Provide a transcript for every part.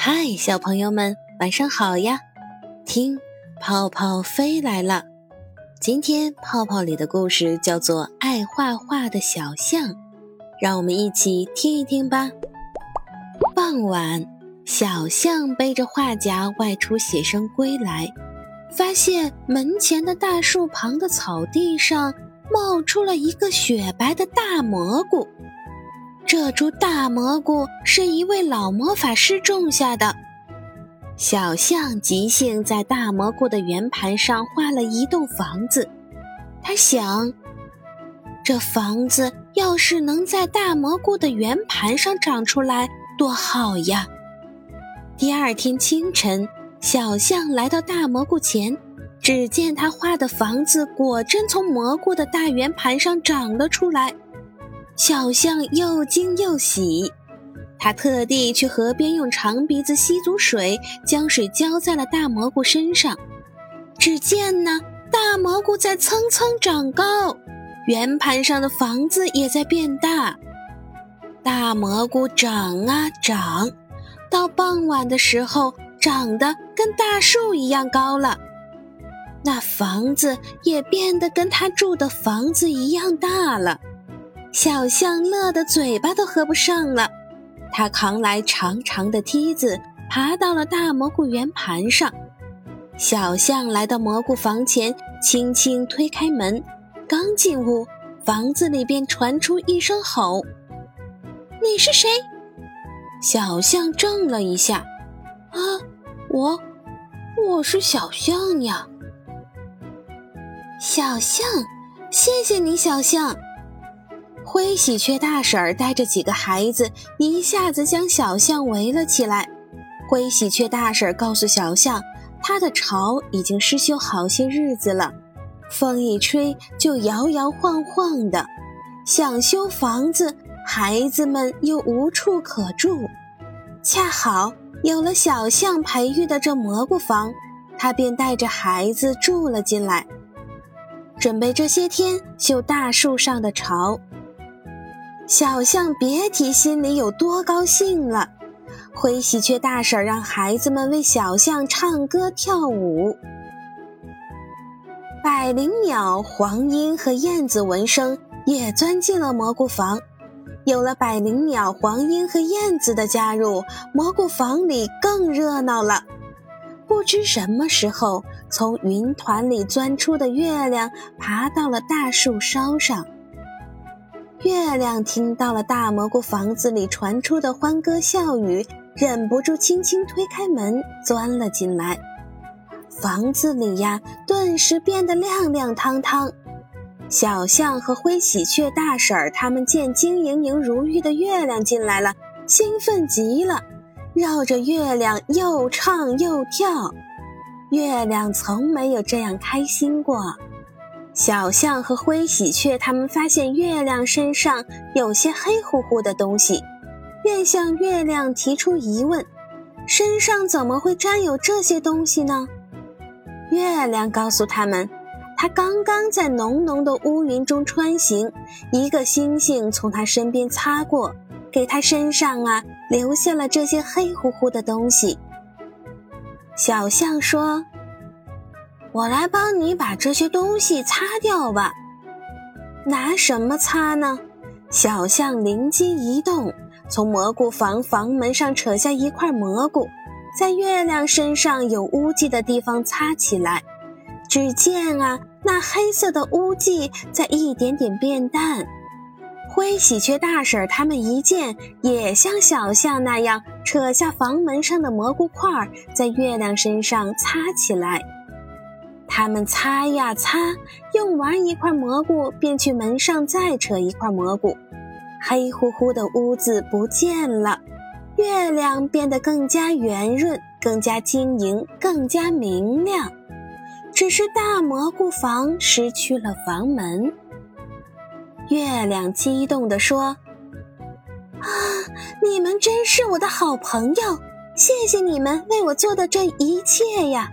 嗨，小朋友们，晚上好呀！听，泡泡飞来了。今天泡泡里的故事叫做《爱画画的小象》，让我们一起听一听吧。傍晚，小象背着画夹外出写生归来，发现门前的大树旁的草地上冒出了一个雪白的大蘑菇。这株大蘑菇是一位老魔法师种下的。小象即兴在大蘑菇的圆盘上画了一栋房子。他想，这房子要是能在大蘑菇的圆盘上长出来，多好呀！第二天清晨，小象来到大蘑菇前，只见他画的房子果真从蘑菇的大圆盘上长了出来。小象又惊又喜，他特地去河边用长鼻子吸足水，将水浇在了大蘑菇身上。只见呢，大蘑菇在蹭蹭长高，圆盘上的房子也在变大。大蘑菇长啊长，到傍晚的时候，长得跟大树一样高了。那房子也变得跟他住的房子一样大了。小象乐得嘴巴都合不上了，他扛来长长的梯子，爬到了大蘑菇圆盘上。小象来到蘑菇房前，轻轻推开门，刚进屋，房子里便传出一声吼：“你是谁？”小象怔了一下：“啊，我，我是小象呀。”小象，谢谢你，小象。灰喜鹊大婶带着几个孩子，一下子将小象围了起来。灰喜鹊大婶告诉小象，它的巢已经失修好些日子了，风一吹就摇摇晃晃的。想修房子，孩子们又无处可住，恰好有了小象培育的这蘑菇房，他便带着孩子住了进来，准备这些天修大树上的巢。小象别提心里有多高兴了。灰喜鹊大婶让孩子们为小象唱歌跳舞。百灵鸟、黄莺和燕子闻声也钻进了蘑菇房。有了百灵鸟、黄莺和燕子的加入，蘑菇房里更热闹了。不知什么时候，从云团里钻出的月亮爬到了大树梢上。月亮听到了大蘑菇房子里传出的欢歌笑语，忍不住轻轻推开门，钻了进来。房子里呀，顿时变得亮亮堂堂。小象和灰喜鹊大婶儿他们见晶莹莹如玉的月亮进来了，兴奋极了，绕着月亮又唱又跳。月亮从没有这样开心过。小象和灰喜鹊他们发现月亮身上有些黑乎乎的东西，便向月亮提出疑问：身上怎么会沾有这些东西呢？月亮告诉他们，它刚刚在浓浓的乌云中穿行，一个星星从它身边擦过，给它身上啊留下了这些黑乎乎的东西。小象说。我来帮你把这些东西擦掉吧。拿什么擦呢？小象灵机一动，从蘑菇房房门上扯下一块蘑菇，在月亮身上有污迹的地方擦起来。只见啊，那黑色的污迹在一点点变淡。灰喜鹊大婶他们一见，也像小象那样扯下房门上的蘑菇块，在月亮身上擦起来。他们擦呀擦，用完一块蘑菇，便去门上再扯一块蘑菇，黑乎乎的污渍不见了，月亮变得更加圆润，更加晶莹，更加明亮。只是大蘑菇房失去了房门。月亮激动地说：“啊，你们真是我的好朋友，谢谢你们为我做的这一切呀！”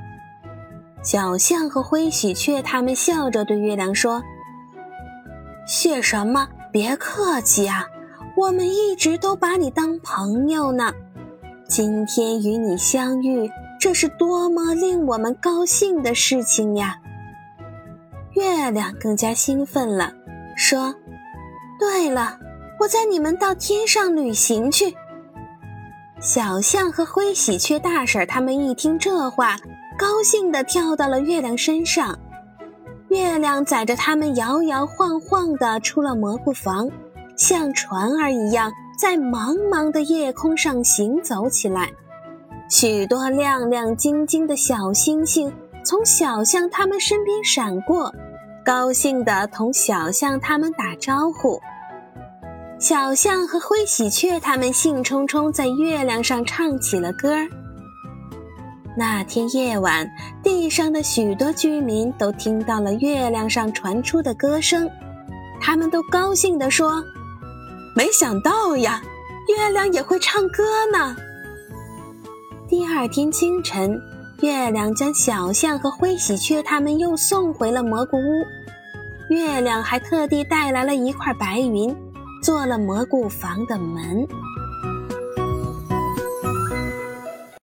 小象和灰喜鹊他们笑着对月亮说：“谢什么？别客气啊，我们一直都把你当朋友呢。”今天与你相遇，这是多么令我们高兴的事情呀！”月亮更加兴奋了，说：“对了，我载你们到天上旅行去。”小象和灰喜鹊大婶他们一听这话，高兴地跳到了月亮身上。月亮载着他们摇摇晃晃地出了蘑菇房，像船儿一样在茫茫的夜空上行走起来。许多亮亮晶晶的小星星从小象他们身边闪过。高兴地同小象他们打招呼。小象和灰喜鹊他们兴冲冲在月亮上唱起了歌儿。那天夜晚，地上的许多居民都听到了月亮上传出的歌声，他们都高兴地说：“没想到呀，月亮也会唱歌呢。”第二天清晨。月亮将小象和灰喜鹊他们又送回了蘑菇屋。月亮还特地带来了一块白云，做了蘑菇房的门。